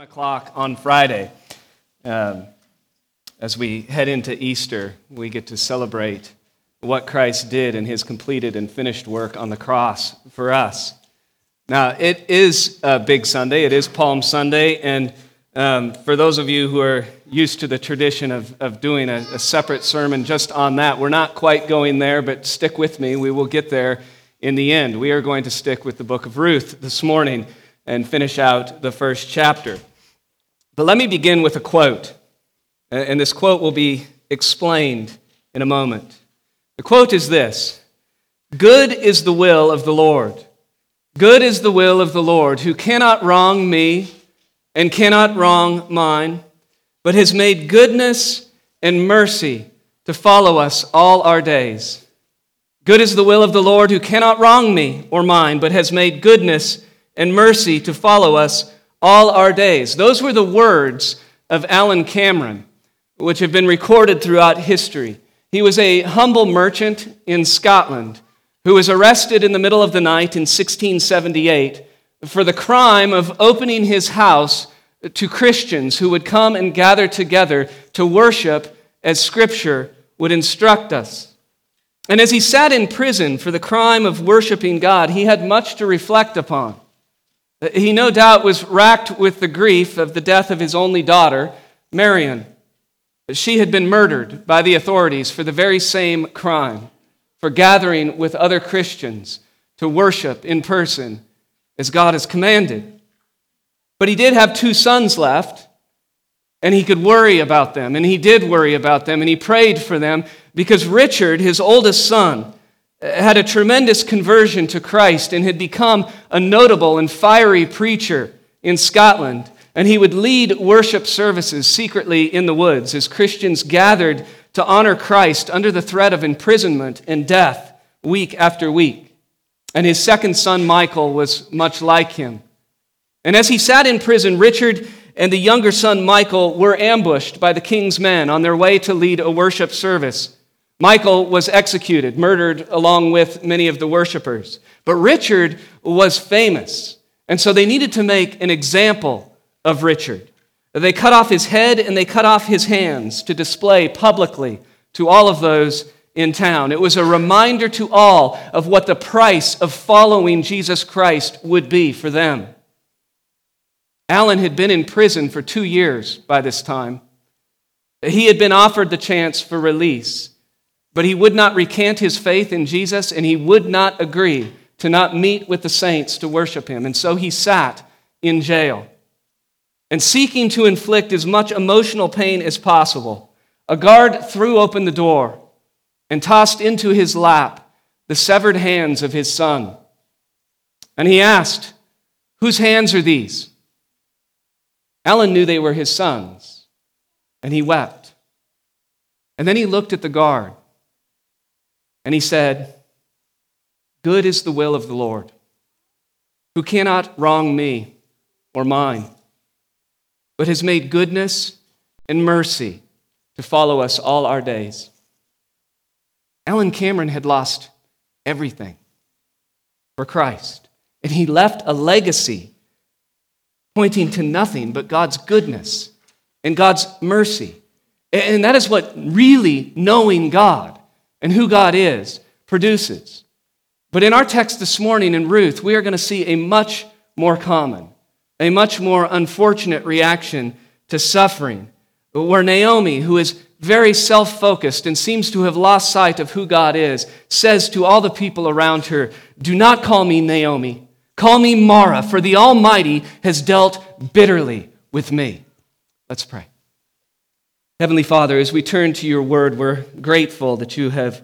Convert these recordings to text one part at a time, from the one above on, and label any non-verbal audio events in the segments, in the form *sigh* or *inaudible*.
O'clock on Friday. Um, as we head into Easter, we get to celebrate what Christ did in his completed and finished work on the cross for us. Now, it is a big Sunday, it is Palm Sunday, and um, for those of you who are used to the tradition of, of doing a, a separate sermon just on that, we're not quite going there, but stick with me. We will get there in the end. We are going to stick with the book of Ruth this morning and finish out the first chapter. But let me begin with a quote, and this quote will be explained in a moment. The quote is this Good is the will of the Lord. Good is the will of the Lord, who cannot wrong me and cannot wrong mine, but has made goodness and mercy to follow us all our days. Good is the will of the Lord, who cannot wrong me or mine, but has made goodness and mercy to follow us all our days. Those were the words of Alan Cameron, which have been recorded throughout history. He was a humble merchant in Scotland who was arrested in the middle of the night in 1678 for the crime of opening his house to Christians who would come and gather together to worship as Scripture would instruct us. And as he sat in prison for the crime of worshiping God, he had much to reflect upon. He no doubt was racked with the grief of the death of his only daughter, Marion. She had been murdered by the authorities for the very same crime, for gathering with other Christians to worship in person as God has commanded. But he did have two sons left, and he could worry about them, and he did worry about them, and he prayed for them because Richard, his oldest son, had a tremendous conversion to Christ and had become a notable and fiery preacher in Scotland. And he would lead worship services secretly in the woods as Christians gathered to honor Christ under the threat of imprisonment and death week after week. And his second son, Michael, was much like him. And as he sat in prison, Richard and the younger son, Michael, were ambushed by the king's men on their way to lead a worship service. Michael was executed, murdered along with many of the worshippers. But Richard was famous, and so they needed to make an example of Richard. They cut off his head and they cut off his hands to display publicly to all of those in town. It was a reminder to all of what the price of following Jesus Christ would be for them. Alan had been in prison for two years by this time. He had been offered the chance for release. But he would not recant his faith in Jesus, and he would not agree to not meet with the saints to worship him. And so he sat in jail. And seeking to inflict as much emotional pain as possible, a guard threw open the door and tossed into his lap the severed hands of his son. And he asked, Whose hands are these? Alan knew they were his son's, and he wept. And then he looked at the guard and he said, Good is the will of the Lord, who cannot wrong me or mine, but has made goodness and mercy to follow us all our days. Alan Cameron had lost everything for Christ, and he left a legacy pointing to nothing but God's goodness and God's mercy. And that is what really knowing God and who God is produces. But in our text this morning in Ruth, we are going to see a much more common, a much more unfortunate reaction to suffering, where Naomi, who is very self focused and seems to have lost sight of who God is, says to all the people around her, Do not call me Naomi, call me Mara, for the Almighty has dealt bitterly with me. Let's pray. Heavenly Father, as we turn to your word, we're grateful that you have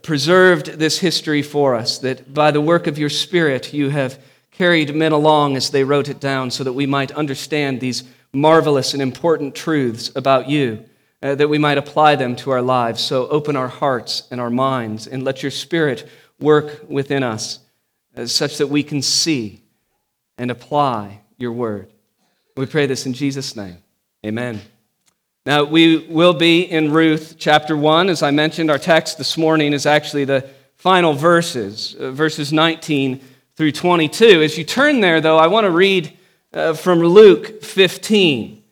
preserved this history for us, that by the work of your Spirit, you have carried men along as they wrote it down so that we might understand these marvelous and important truths about you, uh, that we might apply them to our lives. So open our hearts and our minds and let your Spirit work within us uh, such that we can see and apply your word. We pray this in Jesus' name. Amen. Now, we will be in Ruth chapter 1. As I mentioned, our text this morning is actually the final verses, uh, verses 19 through 22. As you turn there, though, I want to read uh, from Luke 15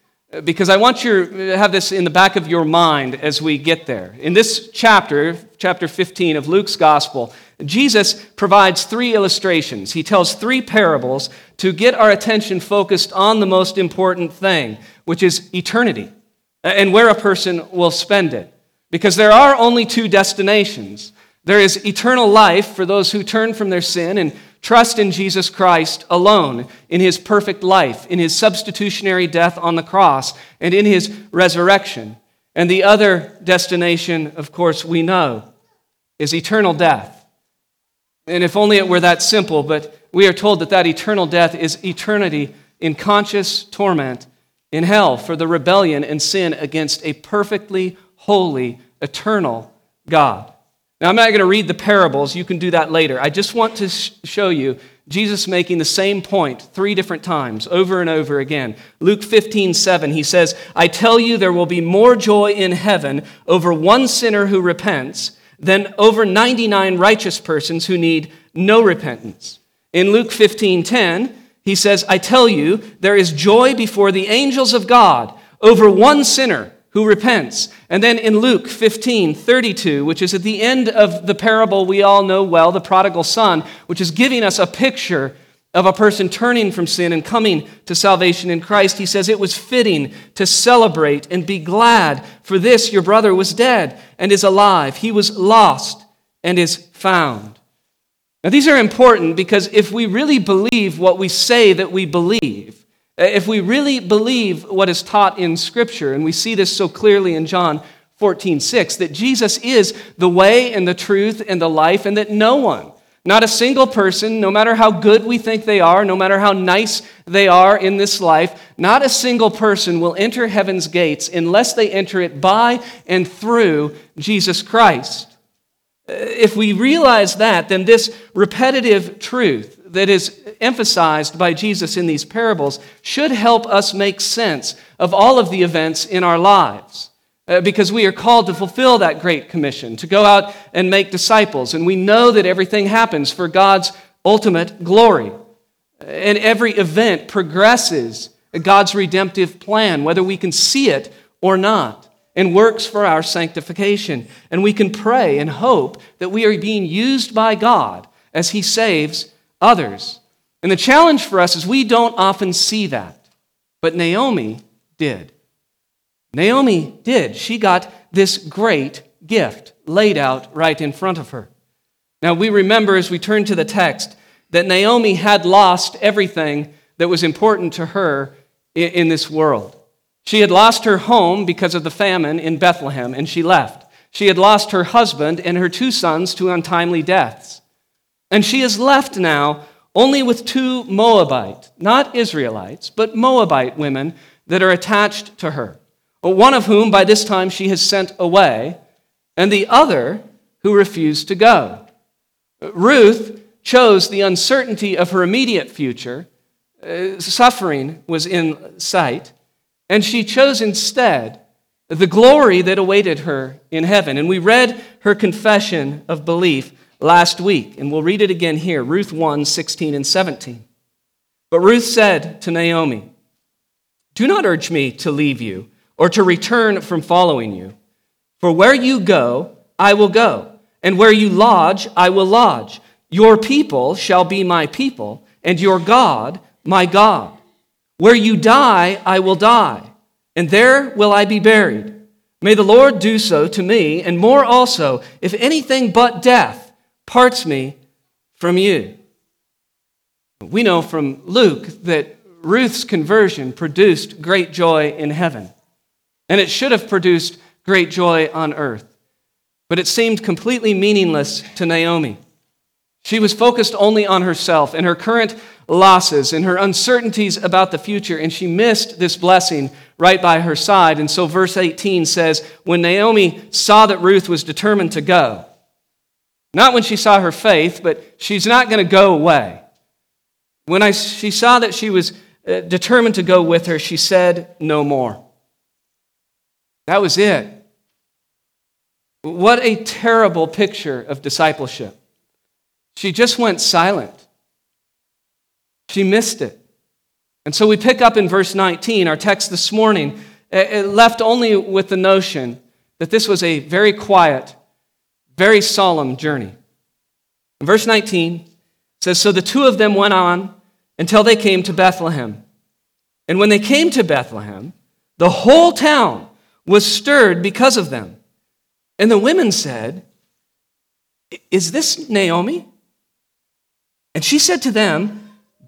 because I want you to have this in the back of your mind as we get there. In this chapter, chapter 15 of Luke's Gospel, Jesus provides three illustrations. He tells three parables to get our attention focused on the most important thing, which is eternity and where a person will spend it. Because there are only two destinations there is eternal life for those who turn from their sin and trust in Jesus Christ alone, in his perfect life, in his substitutionary death on the cross, and in his resurrection. And the other destination, of course, we know, is eternal death. And if only it were that simple, but we are told that that eternal death is eternity in conscious torment in hell for the rebellion and sin against a perfectly holy, eternal God. Now, I'm not going to read the parables. You can do that later. I just want to sh- show you Jesus making the same point three different times, over and over again. Luke 15, 7, he says, I tell you, there will be more joy in heaven over one sinner who repents than over 99 righteous persons who need no repentance. In Luke 15, 10, he says, I tell you, there is joy before the angels of God over one sinner who repents. And then in Luke 15, 32, which is at the end of the parable we all know well, the prodigal son, which is giving us a picture of a person turning from sin and coming to salvation in Christ, he says, It was fitting to celebrate and be glad, for this your brother was dead and is alive. He was lost and is found. Now, these are important because if we really believe what we say that we believe, uh, if we really believe what is taught in Scripture, and we see this so clearly in John 14, 6, that Jesus is the way and the truth and the life, and that no one, not a single person, no matter how good we think they are, no matter how nice they are in this life, not a single person will enter heaven's gates unless they enter it by and through Jesus Christ. If we realize that, then this repetitive truth that is emphasized by Jesus in these parables should help us make sense of all of the events in our lives. Uh, because we are called to fulfill that great commission, to go out and make disciples. And we know that everything happens for God's ultimate glory. And every event progresses God's redemptive plan, whether we can see it or not, and works for our sanctification. And we can pray and hope that we are being used by God as He saves others. And the challenge for us is we don't often see that. But Naomi did. Naomi did. She got this great gift laid out right in front of her. Now, we remember as we turn to the text that Naomi had lost everything that was important to her in this world. She had lost her home because of the famine in Bethlehem, and she left. She had lost her husband and her two sons to untimely deaths. And she is left now only with two Moabite, not Israelites, but Moabite women that are attached to her. One of whom by this time she has sent away, and the other who refused to go. Ruth chose the uncertainty of her immediate future. Uh, suffering was in sight, and she chose instead the glory that awaited her in heaven. And we read her confession of belief last week, and we'll read it again here Ruth 1 16 and 17. But Ruth said to Naomi, Do not urge me to leave you or to return from following you. For where you go, I will go, and where you lodge, I will lodge. Your people shall be my people, and your God, my God. Where you die, I will die, and there will I be buried. May the Lord do so to me, and more also, if anything but death parts me from you. We know from Luke that Ruth's conversion produced great joy in heaven, and it should have produced great joy on earth. But it seemed completely meaningless to Naomi. She was focused only on herself and her current losses and her uncertainties about the future, and she missed this blessing right by her side. And so, verse 18 says, When Naomi saw that Ruth was determined to go, not when she saw her faith, but she's not going to go away. When I, she saw that she was uh, determined to go with her, she said no more. That was it. What a terrible picture of discipleship. She just went silent. She missed it. And so we pick up in verse 19, our text this morning, it left only with the notion that this was a very quiet, very solemn journey. In verse 19 says, So the two of them went on until they came to Bethlehem. And when they came to Bethlehem, the whole town was stirred because of them. And the women said, Is this Naomi? And she said to them,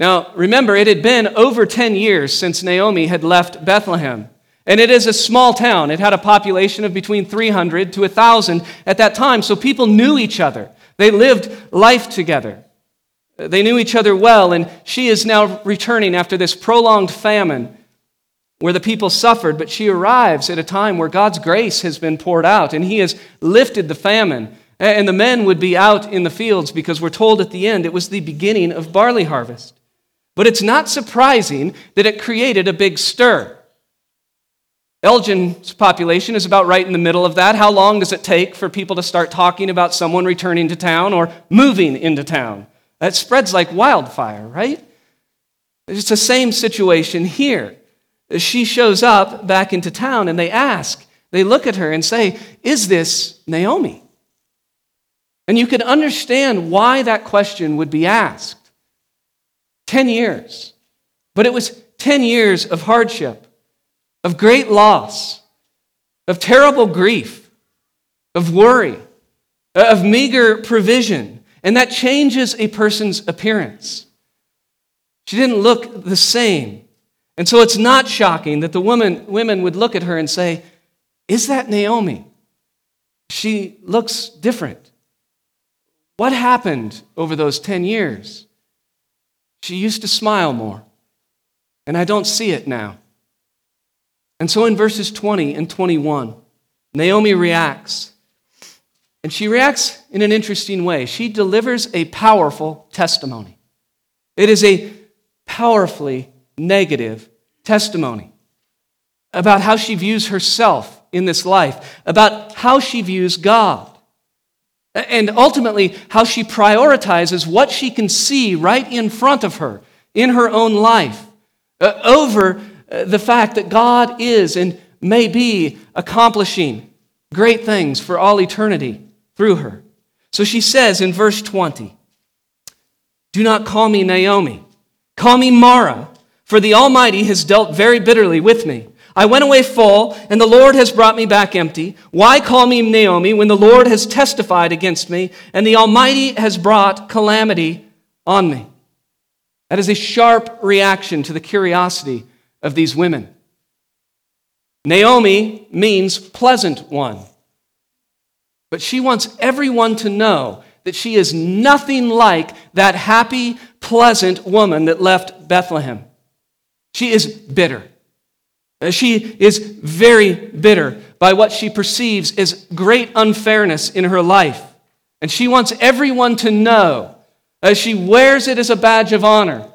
Now, remember, it had been over 10 years since Naomi had left Bethlehem. And it is a small town. It had a population of between 300 to 1,000 at that time, so people knew each other. They lived life together. They knew each other well, and she is now returning after this prolonged famine where the people suffered, but she arrives at a time where God's grace has been poured out, and He has lifted the famine. And the men would be out in the fields because we're told at the end it was the beginning of barley harvest. But it's not surprising that it created a big stir. Elgin's population is about right in the middle of that. How long does it take for people to start talking about someone returning to town or moving into town? That spreads like wildfire, right? It's the same situation here. She shows up back into town and they ask, they look at her and say, Is this Naomi? And you can understand why that question would be asked. 10 years. But it was 10 years of hardship, of great loss, of terrible grief, of worry, of meager provision. And that changes a person's appearance. She didn't look the same. And so it's not shocking that the woman, women would look at her and say, Is that Naomi? She looks different. What happened over those 10 years? She used to smile more, and I don't see it now. And so in verses 20 and 21, Naomi reacts. And she reacts in an interesting way. She delivers a powerful testimony. It is a powerfully negative testimony about how she views herself in this life, about how she views God and ultimately how she prioritizes what she can see right in front of her in her own life uh, over uh, the fact that God is and may be accomplishing great things for all eternity through her. So she says in verse 20, Do not call me Naomi, call me Mara, for the Almighty has dealt very bitterly with me. I went away full, and the Lord has brought me back empty. Why call me Naomi when the Lord has testified against me, and the Almighty has brought calamity on me? That is a sharp reaction to the curiosity of these women. Naomi means pleasant one. But she wants everyone to know that she is nothing like that happy, pleasant woman that left Bethlehem. She is bitter. Uh, she is very bitter by what she perceives as great unfairness in her life. And she wants everyone to know, as she wears it as a badge of honor.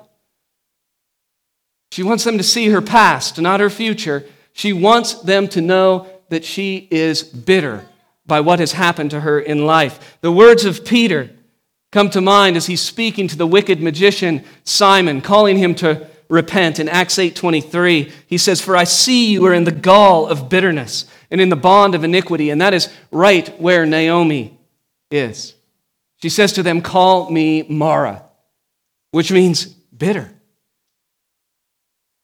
She wants them to see her past, not her future. She wants them to know that she is bitter by what has happened to her in life. The words of Peter come to mind as he's speaking to the wicked magician Simon, calling him to repent. In Acts 8:23, he says, "For I see you are in the gall of bitterness and in the bond of iniquity." And that is right where Naomi is. She says to them, "Call me Mara," which means bitter.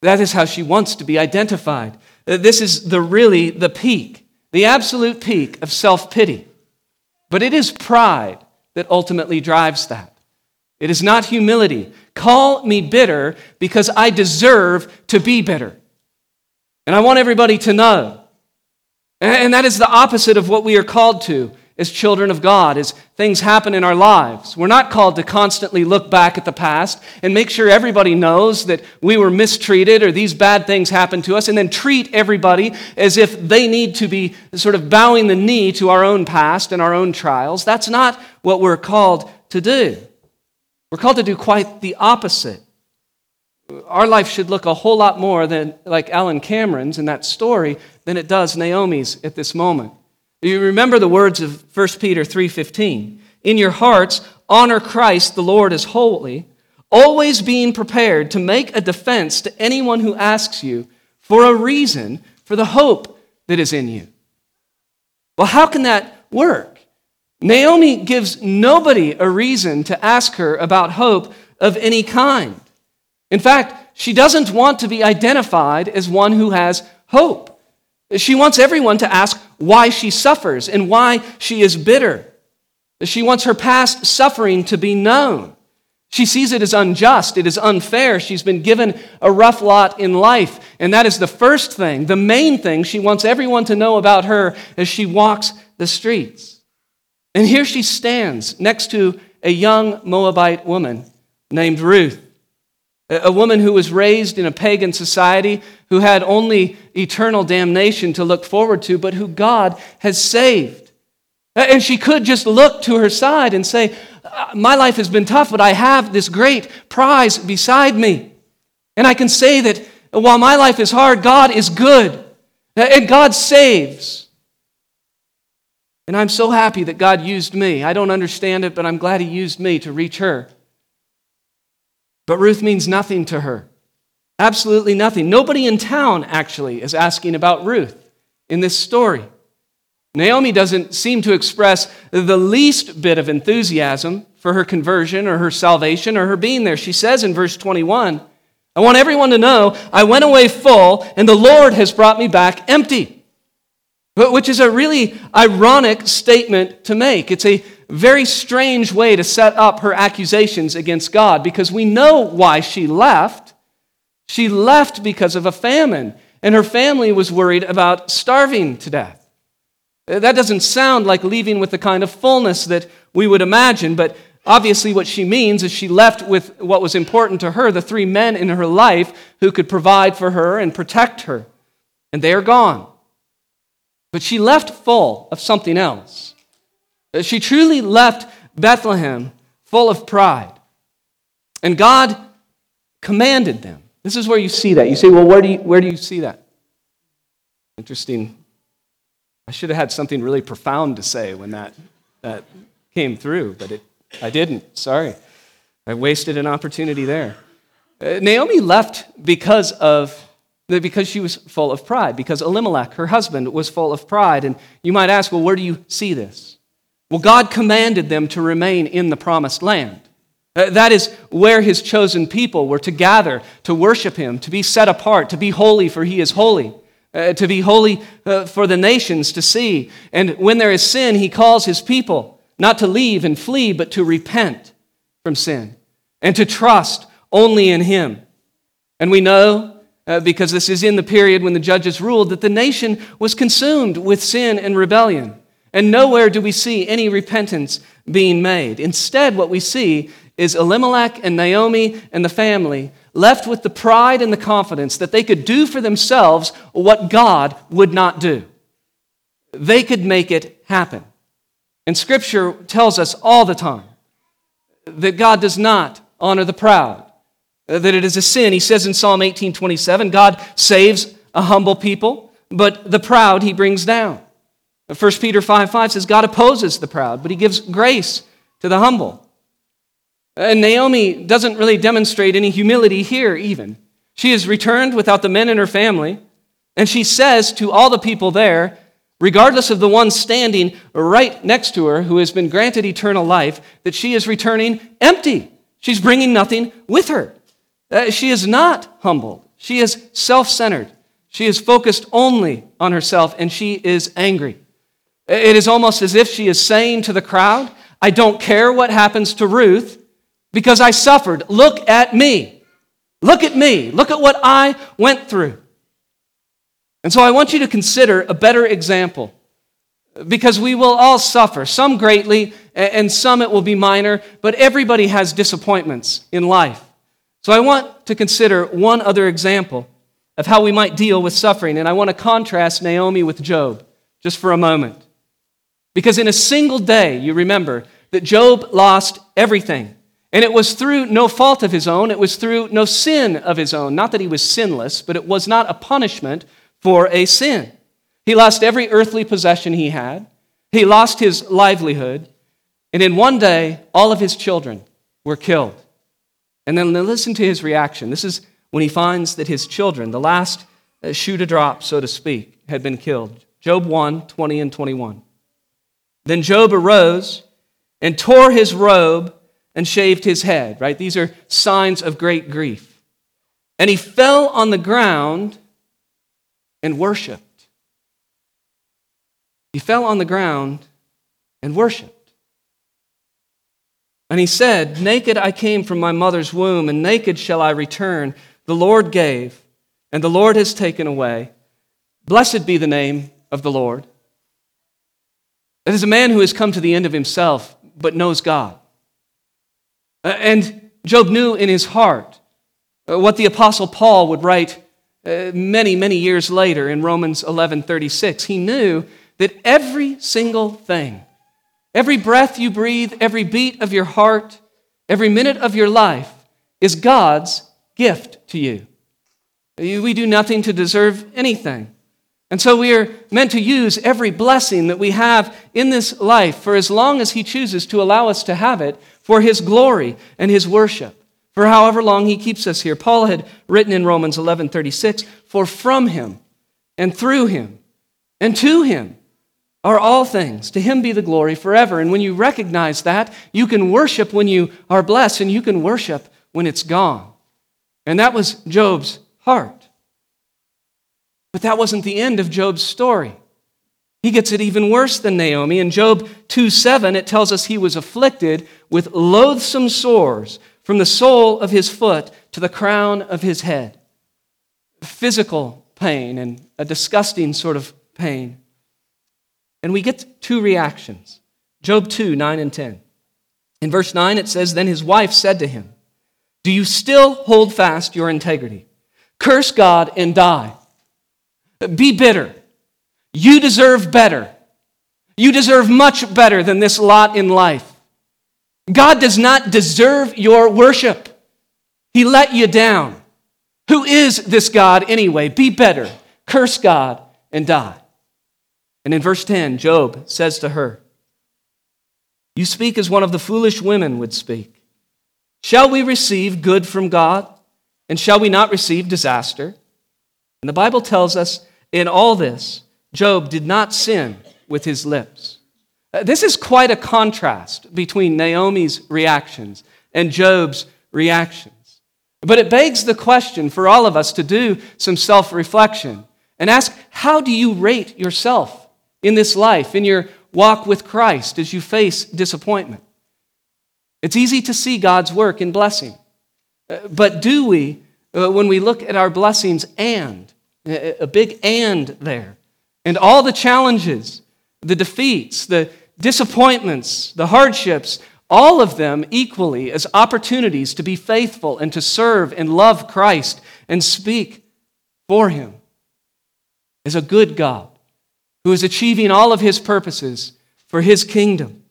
That is how she wants to be identified. This is the really the peak, the absolute peak of self-pity. But it is pride that ultimately drives that. It is not humility. Call me bitter because I deserve to be bitter. And I want everybody to know. And that is the opposite of what we are called to as children of God, as things happen in our lives. We're not called to constantly look back at the past and make sure everybody knows that we were mistreated or these bad things happened to us, and then treat everybody as if they need to be sort of bowing the knee to our own past and our own trials. That's not what we're called to do. We're called to do quite the opposite. Our life should look a whole lot more than like Alan Cameron's in that story than it does Naomi's at this moment. You remember the words of 1 Peter 3:15. In your hearts honor Christ the Lord as holy, always being prepared to make a defense to anyone who asks you for a reason for the hope that is in you. Well, how can that work? Naomi gives nobody a reason to ask her about hope of any kind. In fact, she doesn't want to be identified as one who has hope. She wants everyone to ask why she suffers and why she is bitter. She wants her past suffering to be known. She sees it as unjust, it is unfair. She's been given a rough lot in life. And that is the first thing, the main thing she wants everyone to know about her as she walks the streets. And here she stands next to a young Moabite woman named Ruth a woman who was raised in a pagan society, who had only eternal damnation to look forward to, but who God has saved. And she could just look to her side and say, uh, My life has been tough, but I have this great prize beside me. And I can say that while my life is hard, God is good, and God saves. And I'm so happy that God used me. I don't understand it, but I'm glad He used me to reach her. But Ruth means nothing to her. Absolutely nothing. Nobody in town actually is asking about Ruth in this story. Naomi doesn't seem to express the least bit of enthusiasm for her conversion or her salvation or her being there. She says in verse 21, I want everyone to know I went away full and the Lord has brought me back empty. Which is a really ironic statement to make. It's a very strange way to set up her accusations against God because we know why she left. She left because of a famine, and her family was worried about starving to death. Uh, that doesn't sound like leaving with the kind of fullness that we would imagine, but obviously, what she means is she left with what was important to her the three men in her life who could provide for her and protect her, and they are gone. But she left full of something else. She truly left Bethlehem full of pride. And God commanded them. This is where you see that. You say, well, where do you, where do you see that? Interesting. I should have had something really profound to say when that, that came through, but it, I didn't. Sorry. I wasted an opportunity there. Uh, Naomi left because of because she was full of pride, because Elimelech, her husband, was full of pride. And you might ask, well, where do you see this? Well, God commanded them to remain in the promised land. Uh, that is where his chosen people were to gather, to worship him, to be set apart, to be holy, for he is holy, uh, to be holy uh, for the nations to see. And when there is sin, he calls his people not to leave and flee, but to repent from sin and to trust only in him. And we know, uh, because this is in the period when the judges ruled, that the nation was consumed with sin and rebellion. And nowhere do we see any repentance being made. Instead, what we see is Elimelech and Naomi and the family left with the pride and the confidence that they could do for themselves what God would not do. They could make it happen. And Scripture tells us all the time that God does not honor the proud, Uh, that it is a sin. He says in Psalm 18 27, God saves a humble people, but the proud he brings down. Uh, 1 Peter 5 5 says, God opposes the proud, but he gives grace to the humble. Uh, and Naomi doesn't really demonstrate any humility here, even. She is returned without the men in her family, and she says to all the people there, regardless of the one standing right next to her who has been granted eternal life, that she is returning empty. She's bringing nothing with her. Uh, she is not humbled. She is self centered. She is focused only on herself, and she is angry. It is almost as if she is saying to the crowd, I don't care what happens to Ruth because I suffered. Look at me. Look at me. Look at what I went through. And so I want you to consider a better example because we will all suffer, some greatly, and some it will be minor, but everybody has disappointments in life. So I want to consider one other example of how we might deal with suffering, and I want to contrast Naomi with Job just for a moment. Because in a single day, you remember that Job lost everything. And it was through no fault of his own, it was through no sin of his own. Not that he was sinless, but it was not a punishment for a sin. He lost every earthly possession he had, he lost his livelihood, and in one day, all of his children were killed. And then listen to his reaction. This is when he finds that his children, the last uh, shoe to drop, so to speak, had been killed. Job 1 20 and 21. Then Job arose and tore his robe and shaved his head, right? These are signs of great grief. And he fell on the ground and worshiped. He fell on the ground and worshiped. And he said, Naked I came from my mother's womb, and naked shall I return. The Lord gave, and the Lord has taken away. Blessed be the name of the Lord. It is a man who has come to the end of himself, but knows God. And Job knew in his heart uh, what the Apostle Paul would write uh, many, many years later in Romans 11 36. He knew that every single thing, every breath you breathe, every beat of your heart, every minute of your life is God's gift to you. We do nothing to deserve anything. And so we are meant to use every blessing that we have in this life for as long as He chooses to allow us to have it for His glory and His worship, for however long He keeps us here. Paul had written in Romans 11 36, For from Him and through Him and to Him are all things. To Him be the glory forever. And when you recognize that, you can worship when you are blessed and you can worship when it's gone. And that was Job's heart. But that wasn't the end of Job's story. He gets it even worse than Naomi. In Job 2 7, it tells us he was afflicted with loathsome sores from the sole of his foot to the crown of his head. Physical pain and a disgusting sort of pain. And we get two reactions Job 2 9 and 10. In verse 9, it says, Then his wife said to him, Do you still hold fast your integrity? Curse God and die. Be bitter. You deserve better. You deserve much better than this lot in life. God does not deserve your worship. He let you down. Who is this God anyway? Be better. Curse God and die. And in verse 10, Job says to her, You speak as one of the foolish women would speak. Shall we receive good from God? And shall we not receive disaster? And the Bible tells us in all this, Job did not sin with his lips. Uh, this is quite a contrast between Naomi's reactions and Job's reactions. But it begs the question for all of us to do some self reflection and ask how do you rate yourself in this life, in your walk with Christ as you face disappointment? It's easy to see God's work in blessing. Uh, but do we, uh, when we look at our blessings and a big and there. And all the challenges, the defeats, the disappointments, the hardships, all of them equally as opportunities to be faithful and to serve and love Christ and speak for Him as a good God who is achieving all of His purposes for His kingdom.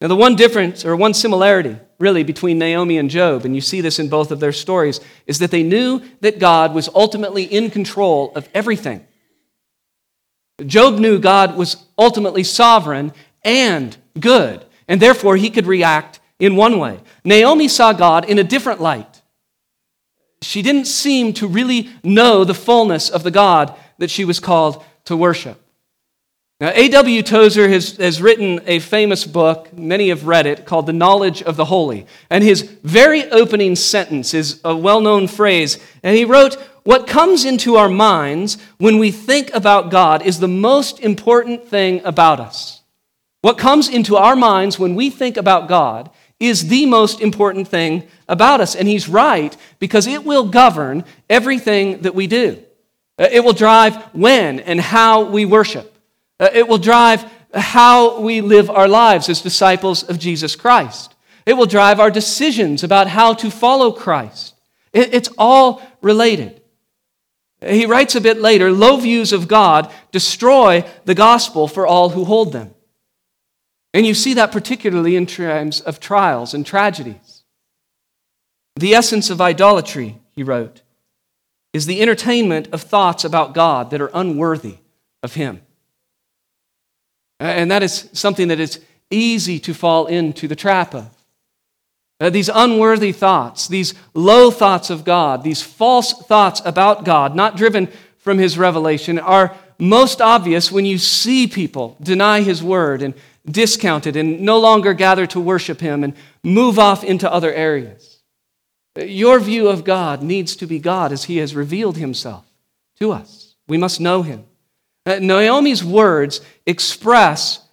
Now, the one difference or one similarity, really, between Naomi and Job, and you see this in both of their stories, is that they knew that God was ultimately in control of everything. Job knew God was ultimately sovereign and good, and therefore he could react in one way. Naomi saw God in a different light. She didn't seem to really know the fullness of the God that she was called to worship. Now, A.W. Tozer has, has written a famous book, many have read it, called The Knowledge of the Holy. And his very opening sentence is a well known phrase. And he wrote, What comes into our minds when we think about God is the most important thing about us. What comes into our minds when we think about God is the most important thing about us. And he's right because it will govern everything that we do. It will drive when and how we worship. Uh, it will drive how we live our lives as disciples of Jesus Christ. It will drive our decisions about how to follow Christ. It's all related. He writes a bit later low views of God destroy the gospel for all who hold them. And you see that particularly in times of trials and tragedies. The essence of idolatry, he wrote, is the entertainment of thoughts about God that are unworthy of Him. And that is something that is easy to fall into the trap of. Uh, these unworthy thoughts, these low thoughts of God, these false thoughts about God, not driven from His revelation, are most obvious when you see people deny His word and discount it and no longer gather to worship Him and move off into other areas. Your view of God needs to be God as He has revealed Himself to us. We must know Him. Uh, Naomi's words express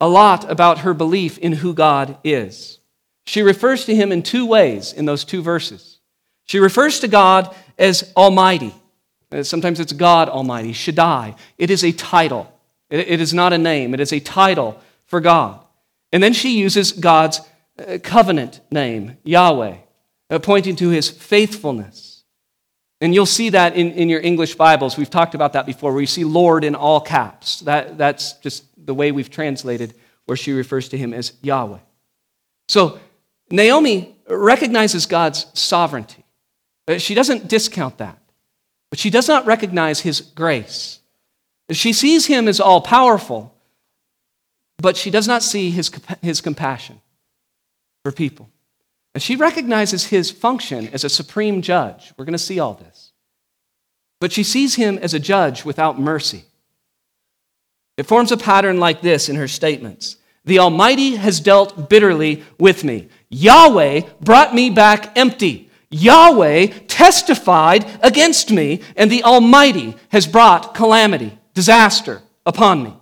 a lot about her belief in who God is. She refers to him in two ways in those two verses. She refers to God as Almighty. Uh, sometimes it's God Almighty, Shaddai. It is a title, it is not a name, it is a title for God. And then she uses God's uh, covenant name, Yahweh, uh, pointing to his faithfulness. And you'll see that in, in your English Bibles. We've talked about that before, where you see Lord in all caps. That, that's just the way we've translated where she refers to him as Yahweh. So Naomi recognizes God's sovereignty. Uh, she doesn't discount that, but she does not recognize his grace. She sees him as all powerful, but she does not see his, his compassion for people. And she recognizes his function as a supreme judge. We're going to see all this. But she sees him as a judge without mercy. It forms a pattern like this in her statements The Almighty has dealt bitterly with me. Yahweh brought me back empty. Yahweh testified against me, and the Almighty has brought calamity, disaster upon me.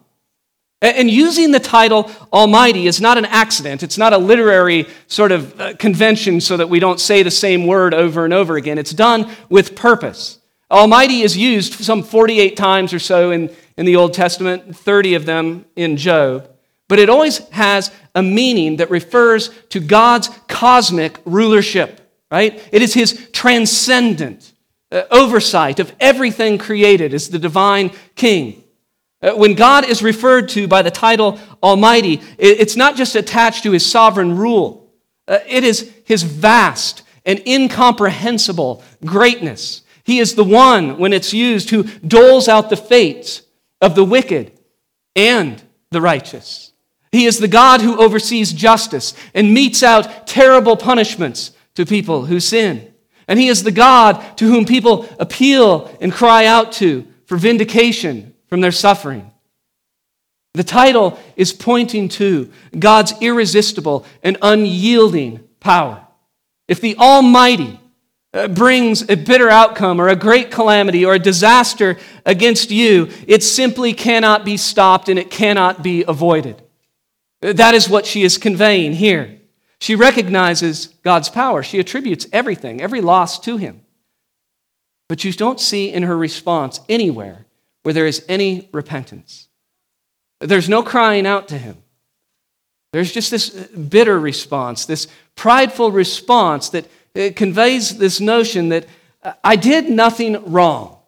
And using the title Almighty is not an accident. It's not a literary sort of uh, convention so that we don't say the same word over and over again. It's done with purpose. Almighty is used some 48 times or so in, in the Old Testament, 30 of them in Job. But it always has a meaning that refers to God's cosmic rulership, right? It is his transcendent uh, oversight of everything created as the divine king. Uh, when God is referred to by the title Almighty, it's not just attached to his sovereign rule, uh, it is his vast and incomprehensible greatness. He is the one, when it's used, who doles out the fates of the wicked and the righteous. He is the God who oversees justice and metes out terrible punishments to people who sin. And He is the God to whom people appeal and cry out to for vindication from their suffering. The title is pointing to God's irresistible and unyielding power. If the Almighty uh, brings a bitter outcome or a great calamity or a disaster against you, it simply cannot be stopped and it cannot be avoided. That is what she is conveying here. She recognizes God's power. She attributes everything, every loss to him. But you don't see in her response anywhere where there is any repentance. There's no crying out to him. There's just this bitter response, this prideful response that uh, conveys this notion that uh, I did nothing wrong,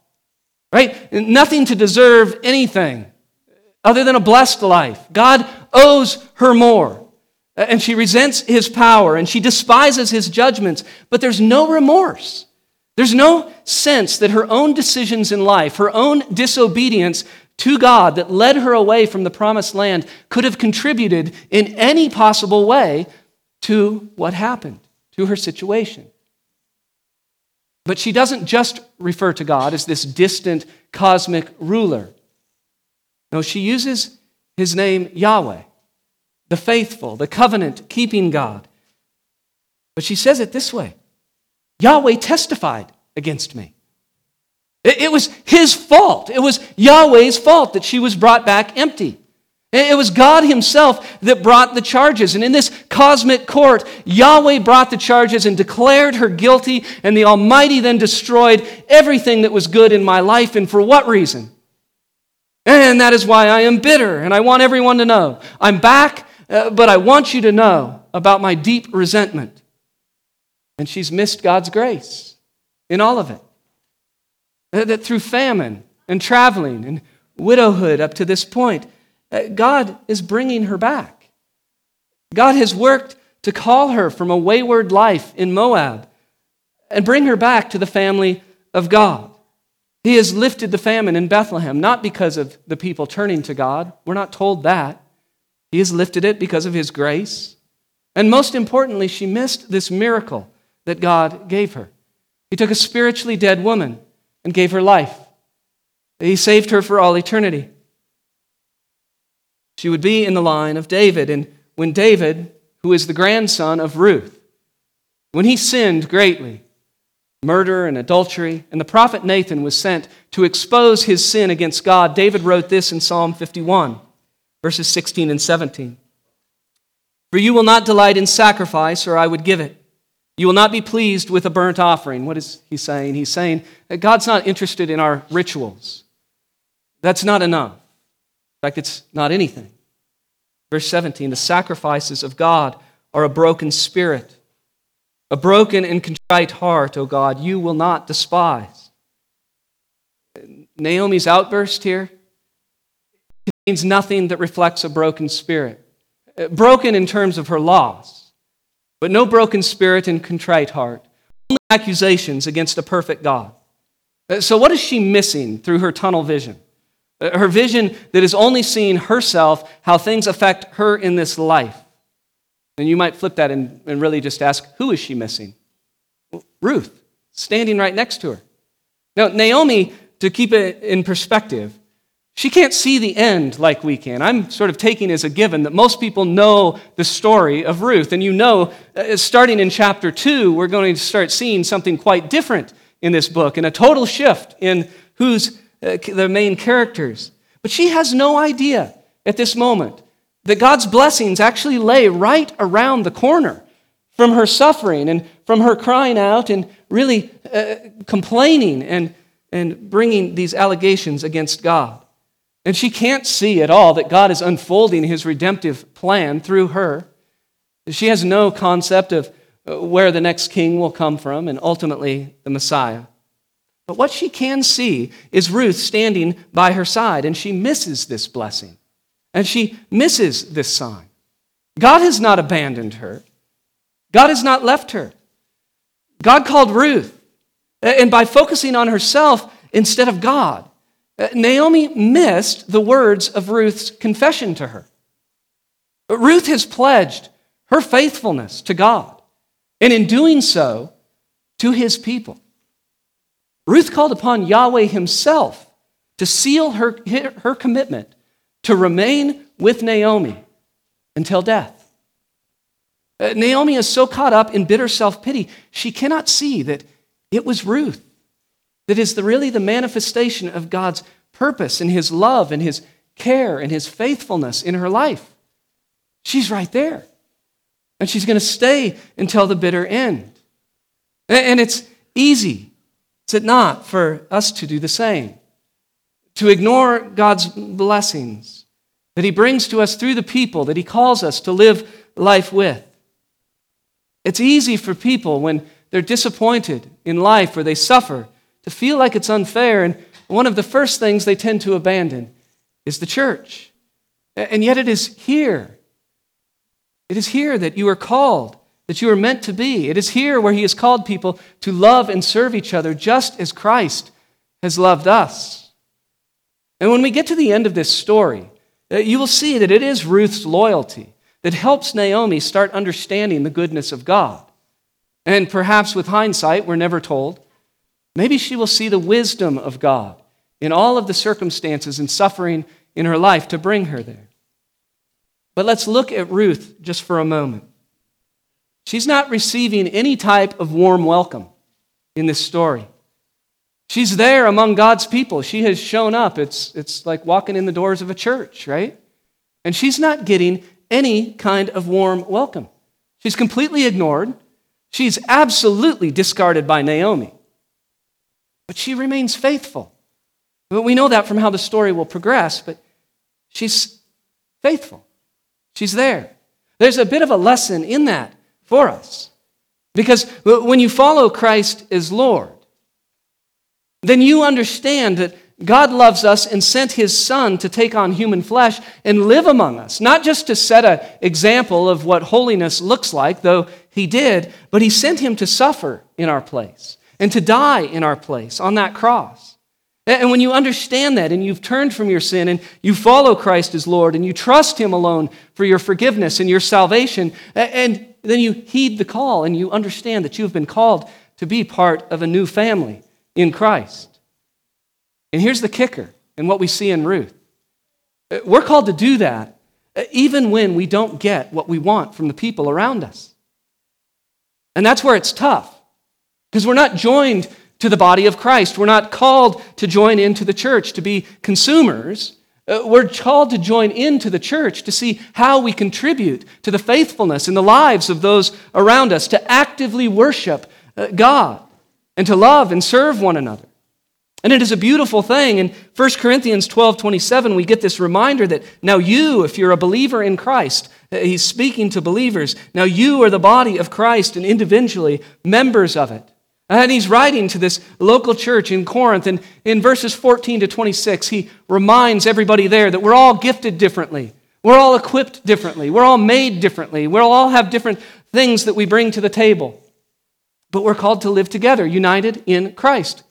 right? Nothing to deserve anything uh, other than a blessed life. God owes her more. And she resents his power and she despises his judgments, but there's no remorse. There's no sense that her own decisions in life, her own disobedience to God that led her away from the promised land could have contributed in any possible way to what happened, to her situation. But she doesn't just refer to God as this distant cosmic ruler. No, she uses his name Yahweh, the faithful, the covenant keeping God. But she says it this way Yahweh testified against me. It was his fault. It was Yahweh's fault that she was brought back empty. It was God Himself that brought the charges. And in this cosmic court, Yahweh brought the charges and declared her guilty, and the Almighty then destroyed everything that was good in my life. And for what reason? And that is why I am bitter, and I want everyone to know. I'm back, uh, but I want you to know about my deep resentment. And she's missed God's grace in all of it. That through famine and traveling and widowhood up to this point, uh, God is bringing her back. God has worked to call her from a wayward life in Moab and bring her back to the family of God. He has lifted the famine in Bethlehem, not because of the people turning to God. We're not told that. He has lifted it because of His grace. And most importantly, she missed this miracle that God gave her. He took a spiritually dead woman and gave her life. He saved her for all eternity. She would be in the line of David. And when David, who is the grandson of Ruth, when he sinned greatly, murder and adultery, and the prophet Nathan was sent to expose his sin against God, David wrote this in Psalm 51, verses 16 and 17. For you will not delight in sacrifice, or I would give it. You will not be pleased with a burnt offering. What is he saying? He's saying that God's not interested in our rituals. That's not enough. In fact, it's not anything. Verse 17 the sacrifices of God are a broken spirit a broken and contrite heart, O God, you will not despise. Naomi's outburst here contains nothing that reflects a broken spirit. Broken in terms of her loss, but no broken spirit and contrite heart. Only accusations against a perfect God. Uh, so, what is she missing through her tunnel vision? Uh, her vision that is only seeing herself, how things affect her in this life. And you might flip that and, and really just ask, who is she missing? Ruth, standing right next to her. Now, Naomi, to keep it in perspective, she can't see the end like we can. I'm sort of taking as a given that most people know the story of Ruth. And you know, uh, starting in chapter 2, we're going to start seeing something quite different in this book and a total shift in who's uh, the main characters. But she has no idea at this moment that God's blessings actually lay right around the corner from her suffering and from her crying out and really uh, complaining and, and bringing these allegations against God. And she can't see at all that God is unfolding his redemptive plan through her. She has no concept of uh, where the next king will come from and ultimately the Messiah. But what she can see is Ruth standing by her side, and she misses this blessing. And she misses this sign. God has not abandoned her, God has not left her. God called Ruth. And by focusing on herself instead of God, Naomi missed the words of Ruth's confession to her. Ruth has pledged her faithfulness to God, and in doing so, to his people. Ruth called upon Yahweh himself to seal her, her commitment to remain with Naomi until death. Uh, Naomi is so caught up in bitter self pity, she cannot see that it was Ruth that is the, really the manifestation of God's purpose and his love and his care and his faithfulness in her life. She's right there. And she's going to stay until the bitter end. And it's easy, is it not, for us to do the same? To ignore God's blessings that He brings to us through the people that He calls us to live life with. It's easy for people when they're disappointed in life or they suffer to feel like it's unfair, and one of the first things they tend to abandon is the church. And yet it is here. It is here that you are called, that you are meant to be. It is here where He has called people to love and serve each other just as Christ has loved us. And when we get to the end of this story, uh, you will see that it is Ruth's loyalty that helps Naomi start understanding the goodness of God. And perhaps with hindsight, we're never told, maybe she will see the wisdom of God in all of the circumstances and suffering in her life to bring her there. But let's look at Ruth just for a moment. She's not receiving any type of warm welcome in this story. She's there among God's people. She has shown up. It's, it's like walking in the doors of a church, right? And she's not getting any kind of warm welcome. She's completely ignored. She's absolutely discarded by Naomi. But she remains faithful. But we know that from how the story will progress, but she's faithful. She's there. There's a bit of a lesson in that for us. Because when you follow Christ as Lord, then you understand that God loves us and sent his Son to take on human flesh and live among us, not just to set an example of what holiness looks like, though he did, but he sent him to suffer in our place and to die in our place on that cross. And when you understand that and you've turned from your sin and you follow Christ as Lord and you trust him alone for your forgiveness and your salvation, and then you heed the call and you understand that you've been called to be part of a new family in Christ. And here's the kicker, and what we see in Ruth. We're called to do that even when we don't get what we want from the people around us. And that's where it's tough, because we're not joined to the body of Christ. We're not called to join into the church to be consumers. Uh, we're called to join into the church to see how we contribute to the faithfulness in the lives of those around us, to actively worship uh, God and to love and serve one another. And it is a beautiful thing. In 1 Corinthians 12 27, we get this reminder that now you, if you're a believer in Christ, uh, he's speaking to believers, now you are the body of Christ and individually members of it. And he's writing to this local church in Corinth. And in verses 14 to 26, he reminds everybody there that we're all gifted differently. We're all equipped differently. We're all made differently. We all have different things that we bring to the table. But we're called to live together, united in Christ.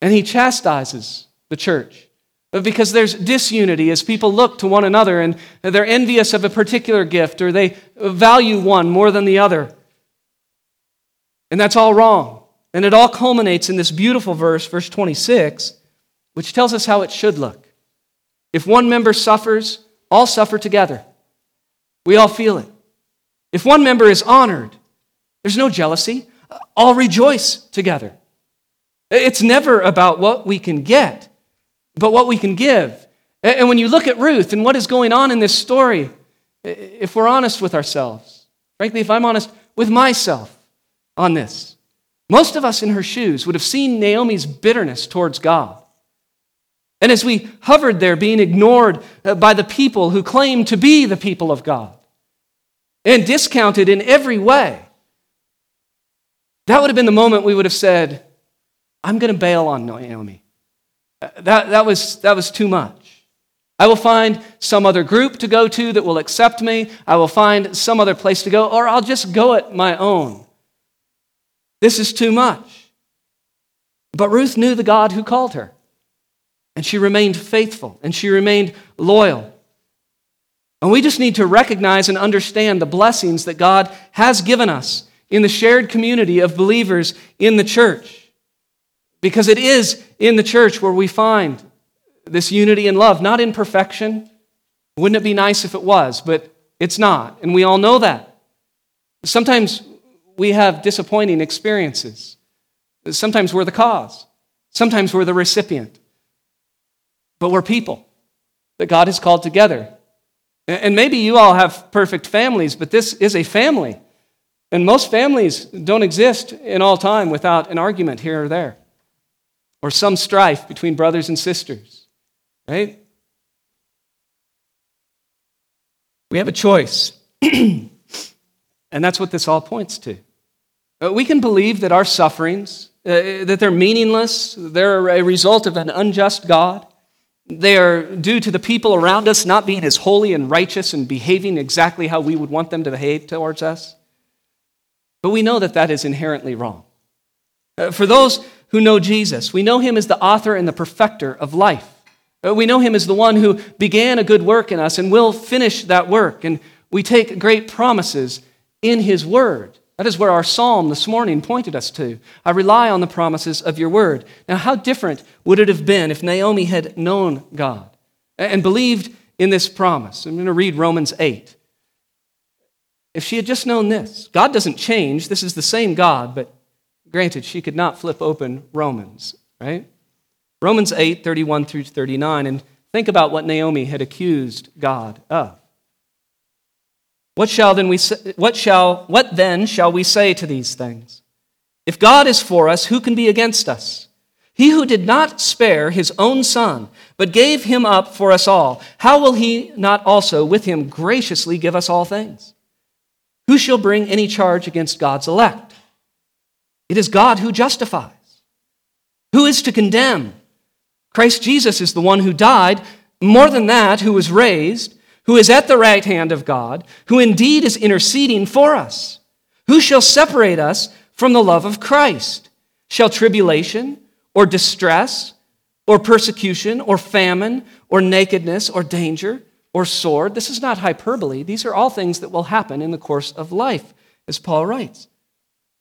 And he chastises the church because there's disunity as people look to one another and they're envious of a particular gift or they value one more than the other. And that's all wrong. And it all culminates in this beautiful verse, verse 26, which tells us how it should look. If one member suffers, all suffer together. We all feel it. If one member is honored, there's no jealousy. All rejoice together. It's never about what we can get, but what we can give. And when you look at Ruth and what is going on in this story, if we're honest with ourselves, frankly, if I'm honest with myself on this, most of us in her shoes would have seen Naomi's bitterness towards God. And as we hovered there, being ignored uh, by the people who claimed to be the people of God and discounted in every way, that would have been the moment we would have said, I'm going to bail on Naomi. Uh, that, that, was, that was too much. I will find some other group to go to that will accept me. I will find some other place to go, or I'll just go it my own. This is too much. But Ruth knew the God who called her, and she remained faithful, and she remained loyal. And we just need to recognize and understand the blessings that God has given us in the shared community of believers in the church. Because it is in the church where we find this unity and love, not in perfection. Wouldn't it be nice if it was? But it's not. And we all know that. Sometimes we have disappointing experiences. Sometimes we're the cause. Sometimes we're the recipient. But we're people that God has called together. And maybe you all have perfect families, but this is a family. And most families don't exist in all time without an argument here or there or some strife between brothers and sisters, right? We have a choice. *clears throat* and that's what this all points to. Uh, we can believe that our sufferings, uh, that they're meaningless, they're a result of an unjust God. They are due to the people around us not being as holy and righteous and behaving exactly how we would want them to behave towards us. But we know that that is inherently wrong. Uh, for those who know Jesus. We know him as the author and the perfecter of life. Uh, we know him as the one who began a good work in us and will finish that work. And we take great promises in his word. That is where our psalm this morning pointed us to. I rely on the promises of your word. Now, how different would it have been if Naomi had known God and believed in this promise? I'm going to read Romans 8. If she had just known this, God doesn't change. This is the same God, but Granted, she could not flip open Romans, right? Romans 8, 31 through 39, and think about what Naomi had accused God of. What shall then we say, what shall what then shall we say to these things? If God is for us, who can be against us? He who did not spare his own son, but gave him up for us all, how will he not also with him graciously give us all things? Who shall bring any charge against God's elect? It is God who justifies. Who is to condemn? Christ Jesus is the one who died, more than that, who was raised, who is at the right hand of God, who indeed is interceding for us. Who shall separate us from the love of Christ? Shall tribulation, or distress, or persecution, or famine, or nakedness, or danger, or sword? This is not hyperbole. These are all things that will happen in the course of life, as Paul writes.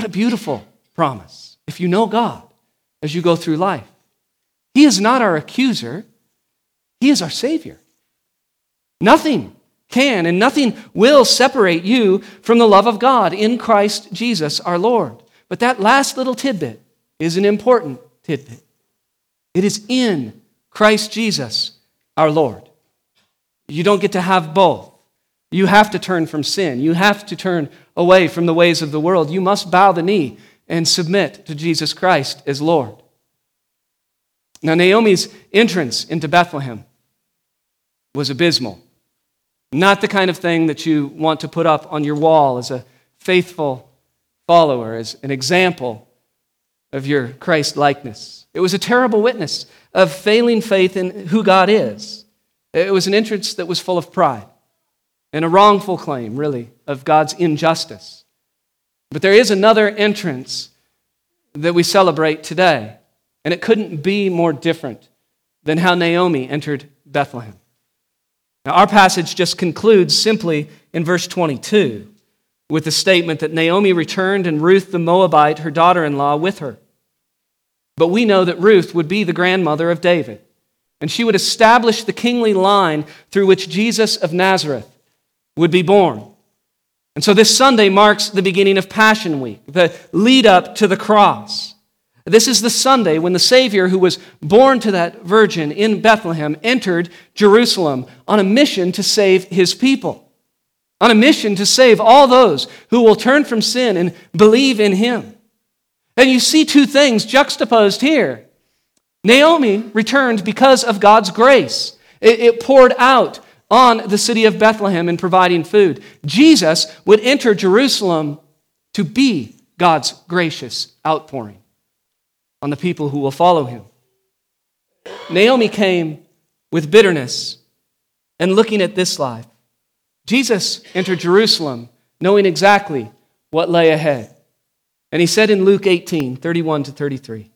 What a beautiful promise if you know God as you go through life. He is not our accuser, He is our Savior. Nothing can and nothing will separate you from the love of God in Christ Jesus our Lord. But that last little tidbit is an important tidbit. It is in Christ Jesus our Lord. You don't get to have both. You have to turn from sin. You have to turn away from the ways of the world. You must bow the knee and submit to Jesus Christ as Lord. Now, Naomi's entrance into Bethlehem was abysmal. Not the kind of thing that you want to put up on your wall as a faithful follower, as an example of your Christ likeness. It was a terrible witness of failing faith in who God is. It was an entrance that was full of pride and a wrongful claim, really, of God's injustice. But there is another entrance that we celebrate today, and it couldn't be more different than how Naomi entered Bethlehem. Now, our passage just concludes simply in verse 22 with the statement that Naomi returned and Ruth the Moabite, her daughter in law, with her. But we know that Ruth would be the grandmother of David, and she would establish the kingly line through which Jesus of Nazareth would be born. And so this Sunday marks the beginning of Passion Week, the lead up to the cross. This is the Sunday when the Savior, who was born to that virgin in Bethlehem, entered Jerusalem on a mission to save his people, on a mission to save all those who will turn from sin and believe in him. And you see two things juxtaposed here. Naomi returned because of God's grace, it, poured out on the city of Bethlehem in providing food. Jesus would enter Jerusalem to be God's gracious outpouring on the people who will follow him. Naomi came with bitterness and looking at this life. Jesus entered Jerusalem knowing exactly what lay ahead. And he said in Luke 18 31 to 33,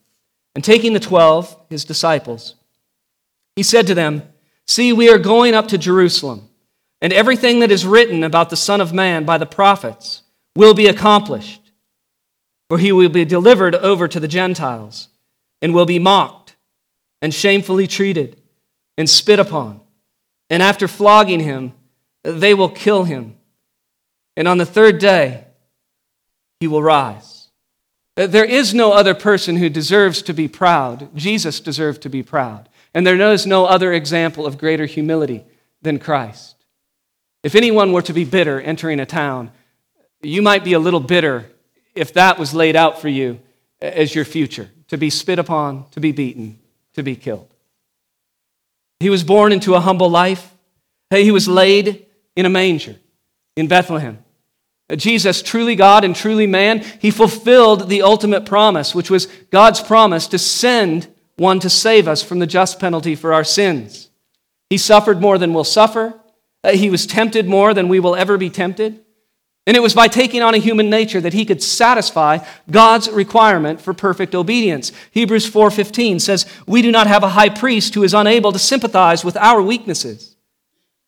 and taking the twelve, his disciples, he said to them, See, we are going up to Jerusalem, and everything that is written about the Son of Man by the prophets will be accomplished. For he will be delivered over to the Gentiles, and will be mocked, and shamefully treated, and spit upon. And after flogging him, they will kill him. And on the third day, he will rise. There is no other person who deserves to be proud. Jesus deserved to be proud. And there is no other example of greater humility than Christ. If anyone were to be bitter entering a town, you might be a little bitter if that was laid out for you as your future to be spit upon, to be beaten, to be killed. He was born into a humble life. He was laid in a manger in Bethlehem. Uh, Jesus, truly God and truly man, he fulfilled the ultimate promise, which was God's promise to send one to save us from the just penalty for our sins. He suffered more than we'll suffer. Uh, he was tempted more than we will ever be tempted. And it was by taking on a human nature that he could satisfy God's requirement for perfect obedience. Hebrews 4:15 says, "We do not have a high priest who is unable to sympathize with our weaknesses,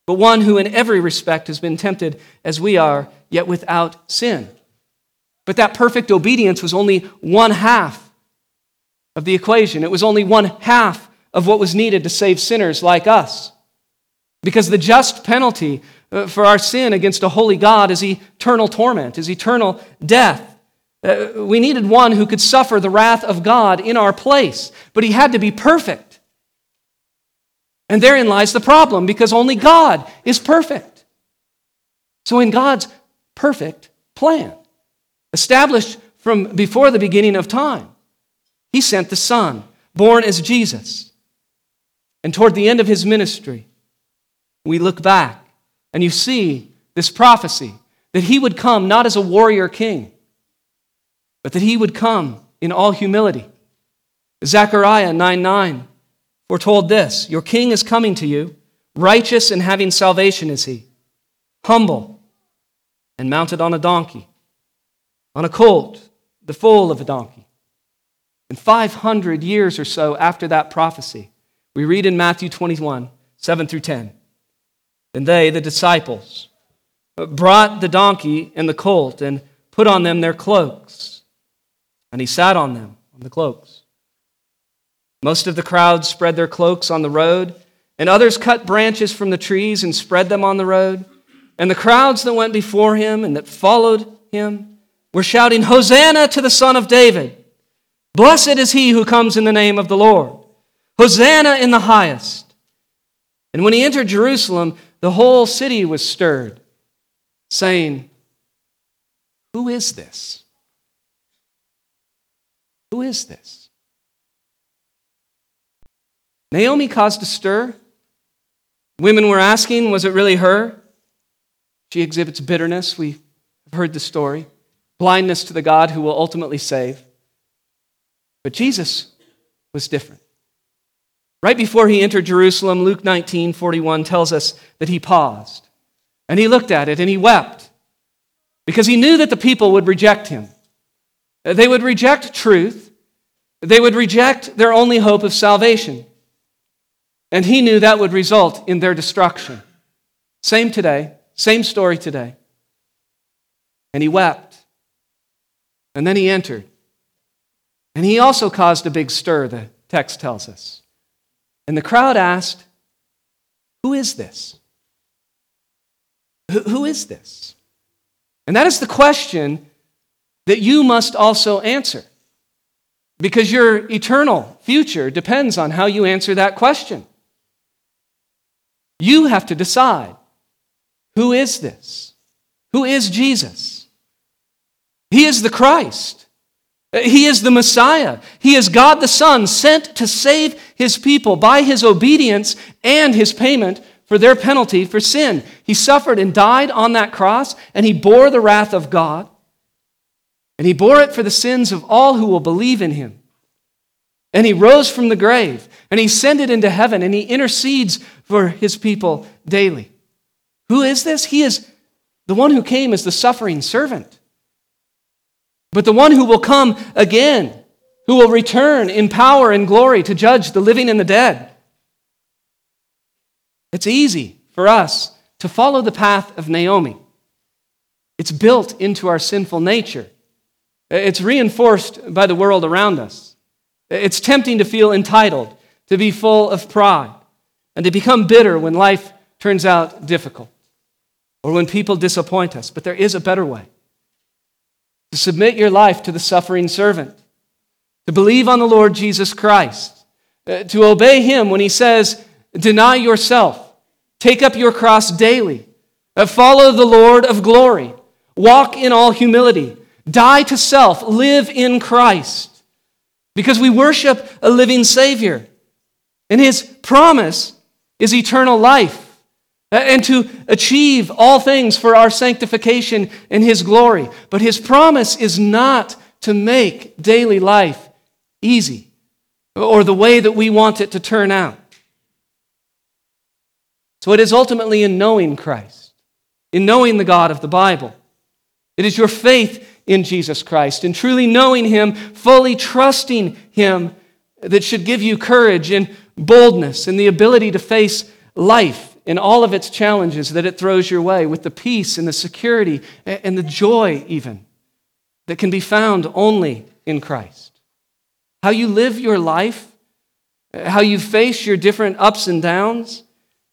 but one who in every respect has been tempted as we are, yet without sin." But that perfect obedience was only one half of the equation. It was only one half of what was needed to save sinners like us. Because the just penalty uh, for our sin against a holy God is eternal torment, is eternal death. Uh, we needed one who could suffer the wrath of God in our place, but he had to be perfect. And therein lies the problem, because only God is perfect. So, in God's perfect plan, established from before the beginning of time, he sent the Son, born as Jesus. And toward the end of his ministry, we look back and you see this prophecy that he would come not as a warrior king, but that he would come in all humility. Zechariah 9 9 foretold this Your king is coming to you, righteous and having salvation is he, humble and mounted on a donkey, on a colt, the foal of a donkey. And 500 years or so after that prophecy, we read in Matthew 21 7 through 10. And they, the disciples, brought the donkey and the colt and put on them their cloaks. And he sat on them, on the cloaks. Most of the crowd spread their cloaks on the road, and others cut branches from the trees and spread them on the road. And the crowds that went before him and that followed him were shouting, Hosanna to the Son of David! Blessed is he who comes in the name of the Lord! Hosanna in the highest! And when he entered Jerusalem, the whole city was stirred, saying, Who is this? Who is this? Naomi caused a stir. Women were asking, Was it really her? She exhibits bitterness. We have heard the story. Blindness to the God who will ultimately save. But Jesus was different. Right before he entered Jerusalem, Luke 19 41 tells us that he paused and he looked at it and he wept because he knew that the people would reject him. They would reject truth, they would reject their only hope of salvation. And he knew that would result in their destruction. Same today, same story today. And he wept. And then he entered. And he also caused a big stir, the text tells us. And the crowd asked, Who is this? Who is this? And that is the question that you must also answer. Because your eternal future depends on how you answer that question. You have to decide who is this? Who is Jesus? He is the Christ. Uh, he is the Messiah. He is God the Son, sent to save his people by his obedience and his payment for their penalty for sin. He suffered and died on that cross, and he bore the wrath of God. And he bore it for the sins of all who will believe in him. And he rose from the grave, and he ascended into heaven, and he intercedes for his people daily. Who is this? He is the one who came as the suffering servant. But the one who will come again, who will return in power and glory to judge the living and the dead. It's easy for us to follow the path of Naomi. It's built into our sinful nature. It's reinforced by the world around us. It's tempting to feel entitled, to be full of pride, and to become bitter when life turns out difficult or when people disappoint us. But there is a better way to submit your life to the suffering servant, to believe on the Lord Jesus Christ, uh, to obey him when he says, Deny yourself, take up your cross daily, uh, follow the Lord of glory, walk in all humility, die to self, live in Christ. Because we worship a living Savior, and his promise is eternal life Uh, and to achieve all things for our sanctification and His glory. But His promise is not to make daily life easy or the way that we want it to turn out. So it is ultimately in knowing Christ, in knowing the God of the Bible. It is your faith in Jesus Christ, in truly knowing Him, fully trusting Him, that should give you courage and boldness and the ability to face life in all of its challenges that it throws your way, with the peace and the security and the joy, even, that can be found only in Christ. how you live your life, how you face your different ups and downs,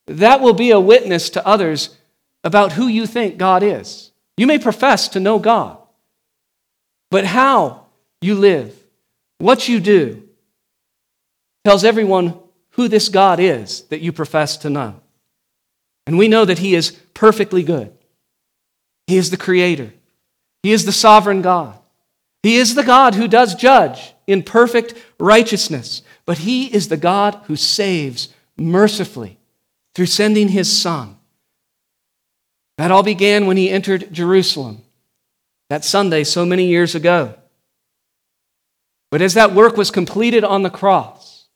that will be a witness to others about who you think God is. You may profess to know God, but how you live, what you do, tells everyone who this God is that you profess to know. And we know that He is perfectly good. He is the Creator, He is the sovereign God. He is the God who does judge in perfect righteousness, but He is the God who saves mercifully through sending His Son. That all began when He entered Jerusalem that Sunday so many years ago. But as that work was completed on the cross,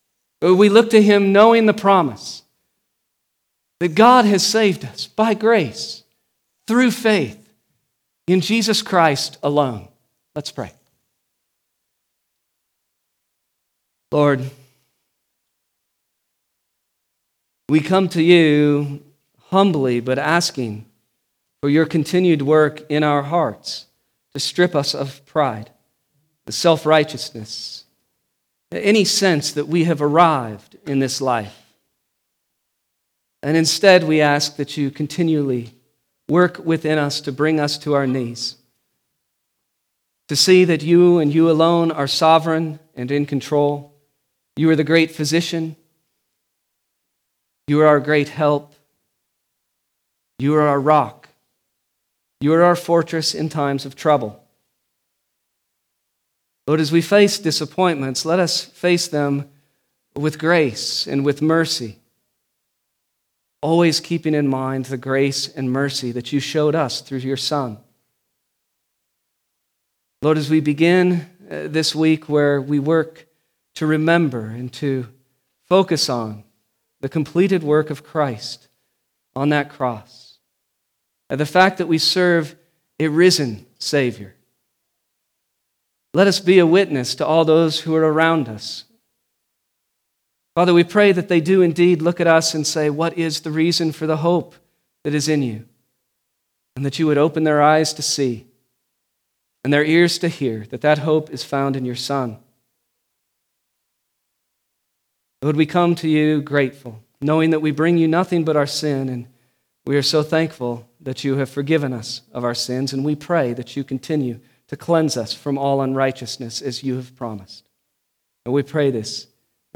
we look to Him knowing the promise that God has saved us by grace through faith in Jesus Christ alone. Let's pray. Lord, we come to you humbly, but asking for your continued work in our hearts to strip us of pride, the self righteousness, any sense that we have arrived in this life. And instead, we ask that you continually work within us to bring us to our knees, to see that you and you alone are sovereign and in control you are the great physician. You are our great help. You are our rock. You are our fortress in times of trouble. Lord, as we face disappointments, let us face them with grace and with mercy, always keeping in mind the grace and mercy that you showed us through your Son. Lord, as we begin uh, this week where we work to remember and to focus on the completed work of Christ on that cross. And the fact that we serve a risen Savior. Let us be a witness to all those who are around us. Father, we pray that they do indeed look at us and say, What is the reason for the hope that is in you? And that you would open their eyes to see and their ears to hear that that hope is found in your Son. Lord, we come to you grateful, knowing that we bring you nothing but our sin, and we are so thankful that you have forgiven us of our sins, and we pray that you continue to cleanse us from all unrighteousness as you have promised. And we pray this